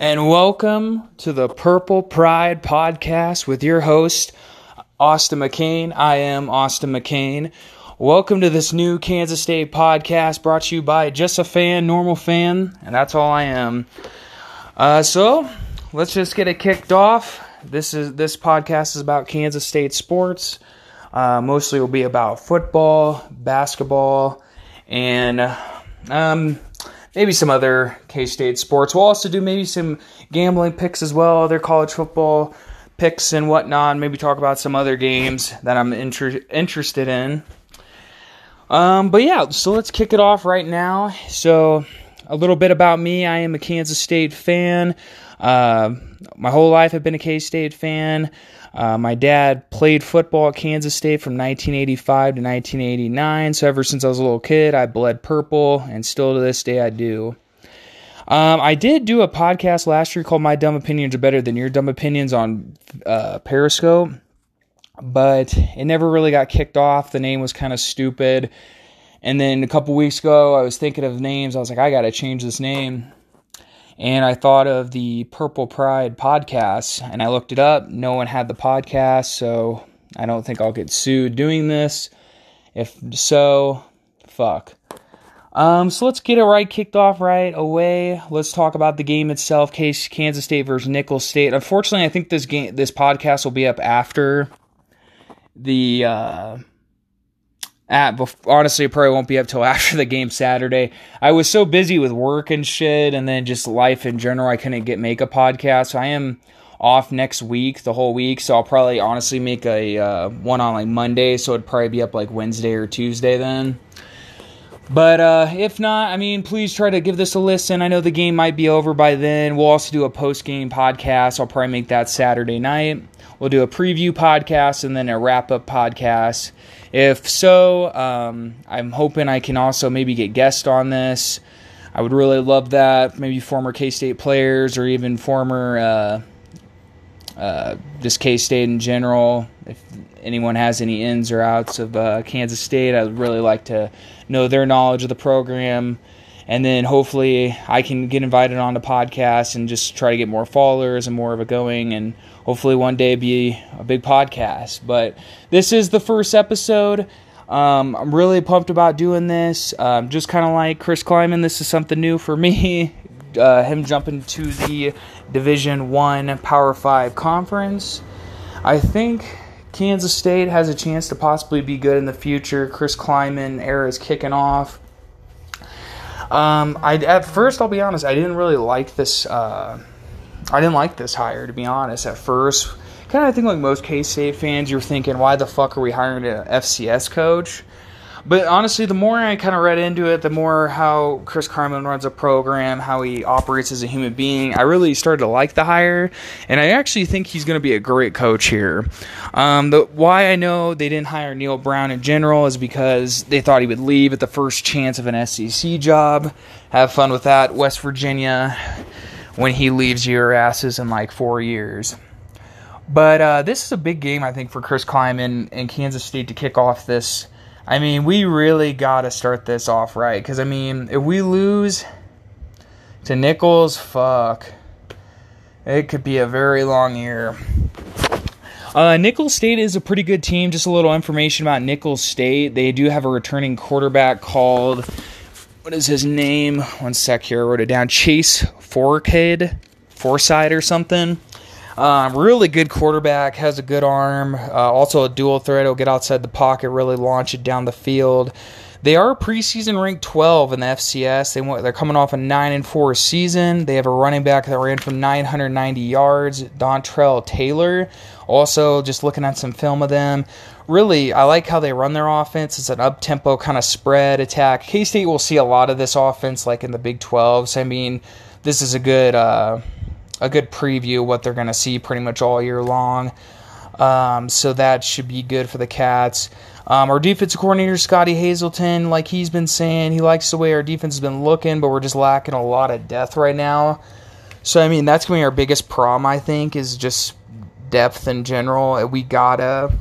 and welcome to the Purple Pride podcast with your host, Austin McCain. I am Austin McCain. Welcome to this new Kansas State podcast brought to you by Just a Fan, Normal Fan, and that's all I am. Uh, so let's just get it kicked off. This is this podcast is about Kansas State sports. Uh, mostly will be about football, basketball, and um, maybe some other K State sports. We'll also do maybe some gambling picks as well, other college football picks and whatnot. Maybe talk about some other games that I'm inter- interested in. Um, but yeah, so let's kick it off right now. So, a little bit about me I am a Kansas State fan. Uh, my whole life I've been a K State fan. Uh, my dad played football at Kansas State from 1985 to 1989. So ever since I was a little kid, I bled purple, and still to this day I do. Um, I did do a podcast last year called "My Dumb Opinions Are Better Than Your Dumb Opinions" on uh, Periscope, but it never really got kicked off. The name was kind of stupid. And then a couple weeks ago, I was thinking of names. I was like, I got to change this name and I thought of the Purple Pride podcast and I looked it up. No one had the podcast, so I don't think I'll get sued doing this. If so, fuck. Um, so let's get it right kicked off right away. Let's talk about the game itself. Case Kansas State versus Nicholls State. Unfortunately, I think this game, this podcast will be up after the uh, at honestly it probably won't be up till after the game Saturday. I was so busy with work and shit and then just life in general I couldn't get make a podcast. So I am off next week, the whole week, so I'll probably honestly make a uh, one on like Monday, so it'd probably be up like Wednesday or Tuesday then. But uh, if not, I mean, please try to give this a listen. I know the game might be over by then. We'll also do a post game podcast. I'll probably make that Saturday night. We'll do a preview podcast and then a wrap up podcast. If so, um, I'm hoping I can also maybe get guests on this. I would really love that. Maybe former K State players or even former uh, uh, just K State in general. If anyone has any ins or outs of uh, Kansas State, I'd really like to know their knowledge of the program. And then hopefully I can get invited on the podcast and just try to get more followers and more of it going and hopefully one day be a big podcast. But this is the first episode. Um, I'm really pumped about doing this. Um, just kind of like Chris Klieman, this is something new for me. Uh, him jumping to the Division One Power Five conference. I think Kansas State has a chance to possibly be good in the future. Chris Klieman era is kicking off. Um, I at first, I'll be honest, I didn't really like this. Uh, I didn't like this hire, to be honest. At first, kind of think like most K State fans, you're thinking, why the fuck are we hiring an FCS coach? But honestly, the more I kind of read into it, the more how Chris Klieman runs a program, how he operates as a human being, I really started to like the hire, and I actually think he's going to be a great coach here. Um, the why I know they didn't hire Neal Brown in general is because they thought he would leave at the first chance of an SEC job. Have fun with that, West Virginia. When he leaves your asses in like four years. But uh, this is a big game, I think, for Chris Klieman and Kansas State to kick off this I mean, we really got to start this off right. Because, I mean, if we lose to Nicholls, fuck. It could be a very long year. Uh, Nicholls State is a pretty good team. Just a little information about Nicholls State. They do have a returning quarterback called, what is his name? One sec here. I wrote it down. Chase Forkhead, Forsyth or something. Um, really good quarterback, has a good arm. Uh, also a dual threat. He'll get outside the pocket, really launch it down the field. They are preseason ranked 12 in the FCS. They they're coming off a 9 and 4 season. They have a running back that ran for 990 yards, Dontrell Taylor. Also, just looking at some film of them, really, I like how they run their offense. It's an up tempo kind of spread attack. K State will see a lot of this offense like in the Big 12s. I mean, this is a good. Uh, a good preview of what they're going to see pretty much all year long. Um, so that should be good for the Cats. Um, our defensive coordinator, Scottie Hazelton, like he's been saying, he likes the way our defense has been looking, but we're just lacking a lot of depth right now. So, I mean, that's going to be our biggest problem, I think, is just depth in general. We gotta.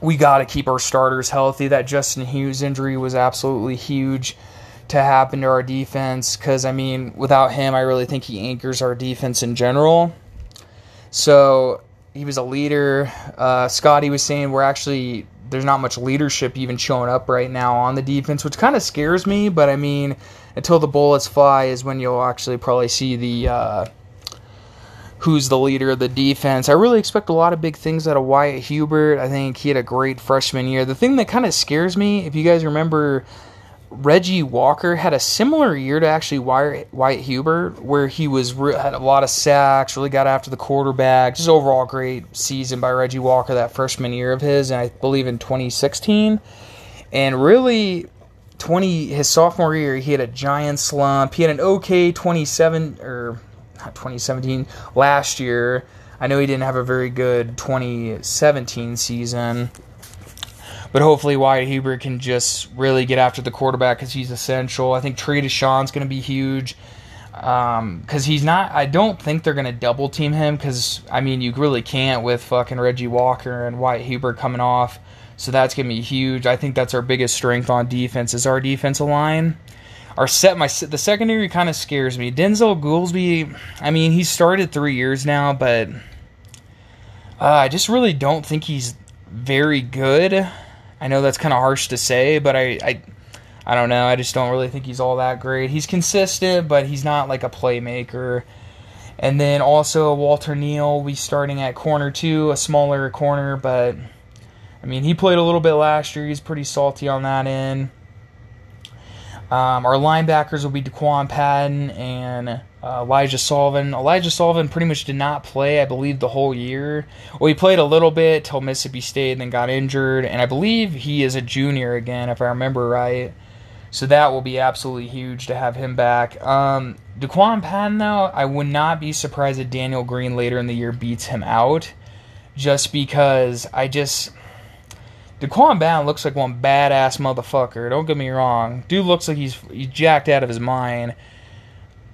We got to keep our starters healthy. That Justin Hughes injury was absolutely huge to happen to our defense because, I mean, without him, I really think he anchors our defense in general. So he was a leader. Uh, Scotty was saying we're actually there's not much leadership even showing up right now on the defense, which kind of scares me. But I mean, until the bullets fly is when you'll actually probably see the uh, who's the leader of the defense. I really expect a lot of big things out of Wyatt Hubert. I think he had a great freshman year. The thing that kind of scares me, if you guys remember Reggie Walker had a similar year to actually Wyatt, Hubert, where he was had a lot of sacks, really got after the quarterback. Just overall great season by Reggie Walker that freshman year of his, and I believe in 2016. And really, 20 his sophomore year, he had a giant slump. He had an okay 27 or not 2017 last year. I know he didn't have a very good 2017 season. But hopefully Wyatt Hubert can just really get after the quarterback because he's essential. I think Trey Dishon's going to be huge because um, he's not. I don't think they're going to double team him because I mean you really can't with fucking Reggie Walker and Wyatt Hubert coming off. So that's going to be huge. I think that's our biggest strength on defense is our defensive line. Our set, my the secondary kind of scares me. Denzel Goolsby, I mean, he's started three years now, but uh, I just really don't think he's very good. I know that's kind of harsh to say, but I, I, I don't know. I just don't really think he's all that great. He's consistent, but he's not like a playmaker. And then also Walter Neil, we starting at corner two, a smaller corner, but I mean he played a little bit last year. He's pretty salty on that end. Um, our linebackers will be Da'Quan Patton and uh, Elijah Sullivan. Elijah Sullivan pretty much did not play, I believe, the whole year. Well, he played a little bit till Mississippi State and then got injured. And I believe he is a junior again, if I remember right. So that will be absolutely huge to have him back. Um, Da'Quan Patton, though, I would not be surprised if Daniel Green later in the year beats him out. Just because I just. Da'Quan Patton looks like one badass motherfucker. Don't get me wrong. Dude looks like he's, he's jacked out of his mind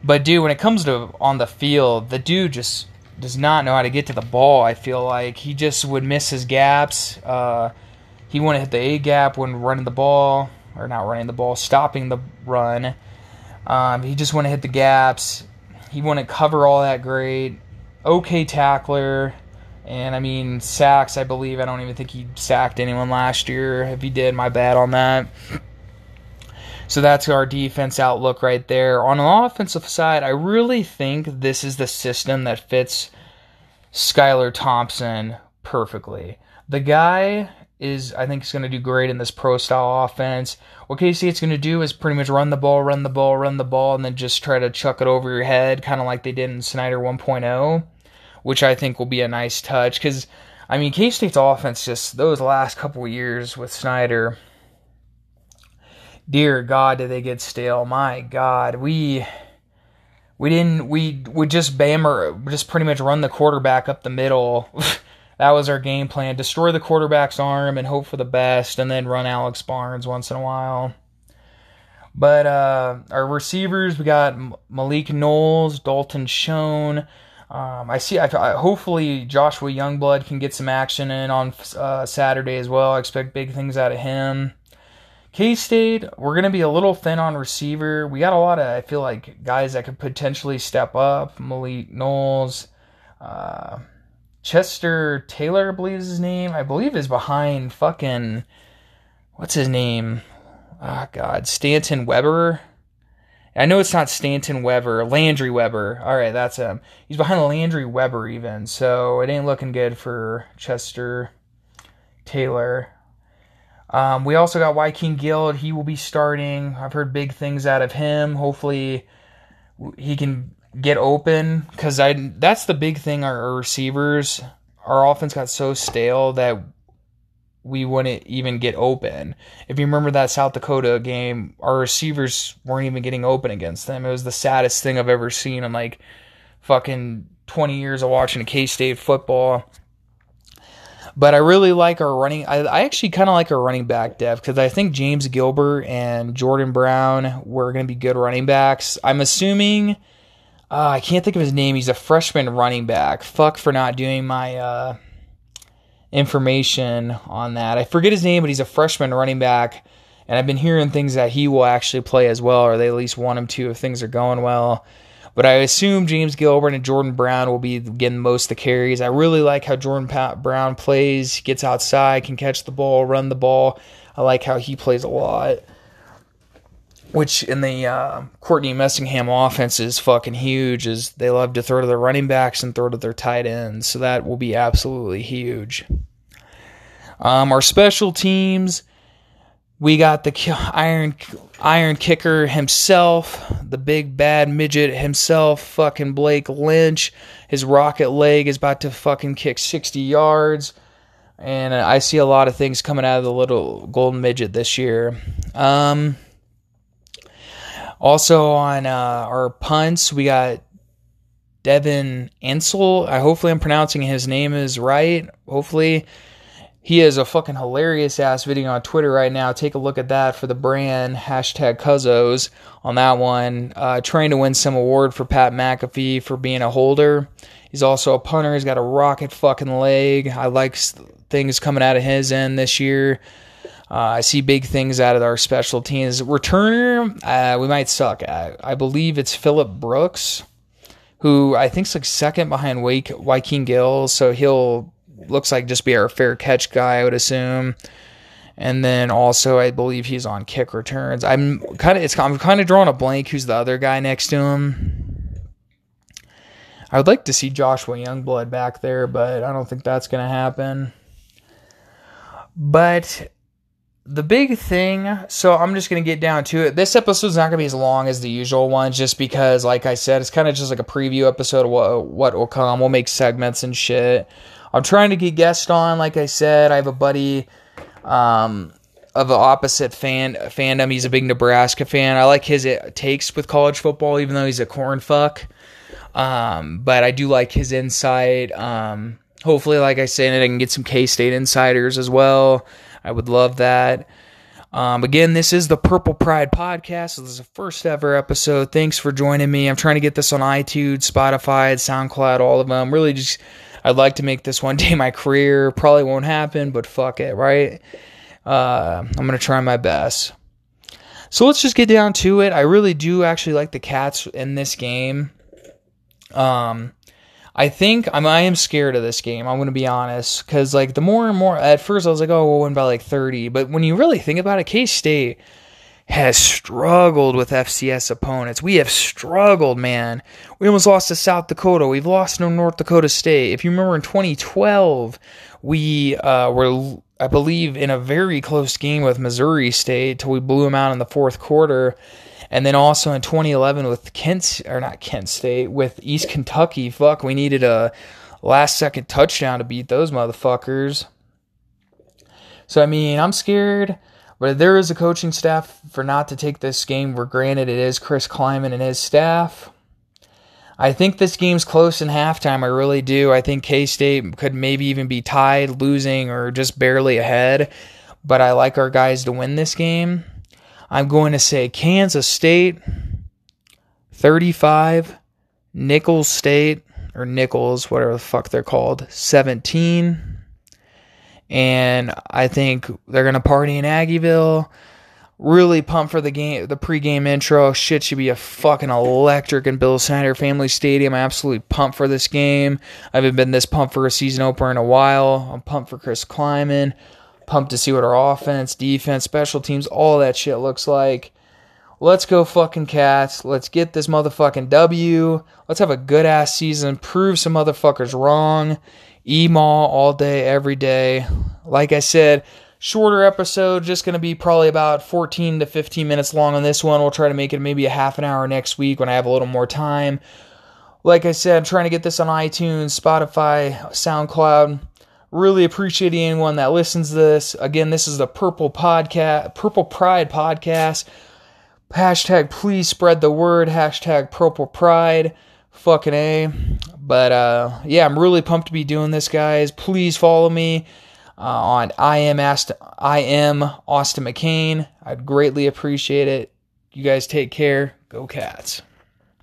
but dude, when it comes to on the field, the dude just does not know how to get to the ball. I feel like he just would miss his gaps. Uh, he wouldn't hit the A gap when running the ball, or not running the ball, stopping the run. Um, he just wouldn't hit the gaps. He wouldn't cover all that great. Okay tackler. And I mean, sacks, I believe. I don't even think he sacked anyone last year. If he did, my bad on that. So that's our defense outlook right there. On the offensive side, I really think this is the system that fits Skylar Thompson perfectly. The guy is, I think, is going to do great in this pro style offense. What KC it's going to do is pretty much run the ball, run the ball, run the ball, and then just try to chuck it over your head, kind of like they did in Snyder 1.0, which I think will be a nice touch. Because, I mean, K State's offense just those last couple years with Snyder dear God, did they get stale? My God, we we didn't we would just bammer just pretty much run the quarterback up the middle. that was our game plan: destroy the quarterback's arm and hope for the best, and then run Alex Barnes once in a while. But uh, our receivers, we got Malik Knowles, Dalton Schoen. Um, I see. I, I, hopefully Joshua Youngblood can get some action in on uh, Saturday as well. I expect big things out of him. K State, we're to be a little thin on receiver. We got a lot of, I feel like, guys that could potentially step up. Malik Knowles, uh, Chester Taylor, I believe is his name. I believe is behind fucking, what's his name? Oh, God. Stanton Weber. I know it's not Stanton Weber, Landry Weber. All right, that's him. He's behind Landry Weber even, so it ain't looking good for Chester Taylor. Um, we also got Wykeen Gill. He will be starting. I've heard big things out of him. Hopefully, he can get open because I. That's the big thing. Our receivers, our offense got so stale that we wouldn't even get open. If you remember that South Dakota game, our receivers weren't even getting open against them. It was the saddest thing I've ever seen in like fucking 20 years of watching K State football. But I really like our running. I, I actually kind of like our running back depth because I think James Gilbert and Jordan Brown were going to be good running backs. I'm assuming. Uh, I can't think of his name. He's a freshman running back. Fuck for not doing my uh, information on that. I forget his name, but he's a freshman running back. And I've been hearing things that he will actually play as well, or they at least want him to if things are going well. But I assume James Gilbert and Jordan Brown will be getting most of the carries. I really like how Jordan Brown plays, gets outside, can catch the ball, run the ball. I like how he plays a lot. Which in the uh, Courtney Messingham offense is fucking huge. Is they love to throw to their running backs and throw to their tight ends, so that will be absolutely huge. Um, our special teams, we got the iron iron kicker himself, the big bad midget himself, fucking Blake Lynch. His rocket leg is about to fucking kick 60 yards. And I see a lot of things coming out of the little golden midget this year. Um, also on uh, our punts, we got Devin Ansel. I hopefully I'm pronouncing his name is right. Hopefully he has a fucking hilarious ass video on Twitter right now. Take a look at that for the brand hashtag Cuzzos on that one. Uh, trying to win some award for Pat McAfee for being a holder. He's also a punter. He's got a rocket fucking leg. I like things coming out of his end this year. Uh, I see big things out of our special teams. Returner, uh, we might suck at. I believe it's Phillip Brooks, who I think's like second behind Wake Joaquin Gill. So he'll looks like just be our fair catch guy, I would assume. And then also, I believe he's on kick returns. I'm kind of it's I'm kind of drawing a blank. Who's the other guy next to him? I would like to see Joshua Youngblood back there, but I don't think that's going to happen. But the big thing, so I'm just going to get down to it. This episode's not going to be as long as the usual ones, just because, like I said, it's kind of just like a preview episode of what, what will come. We'll make segments and shit. I'm trying to get guests on. Like I said, I have a buddy um, of the opposite fan fandom. He's a big Nebraska fan. I like his uh, takes with college football, even though he's a corn fuck. Um, but I do like his insight. Um, hopefully, like I said, I can get some K State insiders as well. I would love that. Um, again, this is the Purple Pride podcast. this is the first ever episode. Thanks for joining me. I'm trying to get this on iTunes, Spotify, SoundCloud, all of them. Really just I'd like to make this one day my career. Probably won't happen, but fuck it, right? Uh, I'm gonna try my best. So let's just get down to it. I really do actually like the Cats in this game. Um, I think I'm I am scared of this game. I'm gonna be honest, because like the more and more at first I was like, oh, we'll win by like 30, but when you really think about it, K State has struggled with FCS opponents. We have struggled, man. We almost lost to South Dakota. We've lost to North Dakota State. If you remember in 2012, we uh, were, I believe, in a very close game with Missouri State till we blew them out in the fourth quarter. And then also in 2011 with Kent, or not Kent State, with East Kentucky. Fuck, we needed a last second touchdown to beat those motherfuckers. So, I mean, I'm scared. But there is a coaching staff for not to take this game for granted. It is Chris Klieman and his staff. I think this game's close in halftime. I really do. I think K State could maybe even be tied, losing, or just barely ahead. But I like our guys to win this game. I'm going to say Kansas State 35, Nicholls State, or Nicholls, whatever the fuck they're called, 17 and I think they're gonna party in Aggieville. Really pumped for the game, the pregame intro. Shit should be a fucking electric in Bill Snyder Family Stadium. I'm absolutely pumped for this game. I haven't been this pumped for a season opener in a while. I'm pumped for Chris Klieman. Pumped to see what our offense, defense, special teams, all that shit looks like. Let's go fucking cats. Let's get this motherfucking W. Let's have a good ass season. Prove some motherfuckers wrong. Email all day, every day. Like I said, shorter episode, just going to be probably about 14 to 15 minutes long on this one. We'll try to make it maybe a half an hour next week when I have a little more time. Like I said, I'm trying to get this on iTunes, Spotify, SoundCloud. Really appreciate anyone that listens to this. Again, this is the Purple Podcast, Purple Pride Podcast. Hashtag please spread the word. Hashtag Purple Pride. Fucking A. But uh, yeah, I'm really pumped to be doing this, guys. Please follow me uh, on I am Austin, I am Austin McCain. I'd greatly appreciate it. You guys take care. Go Cats.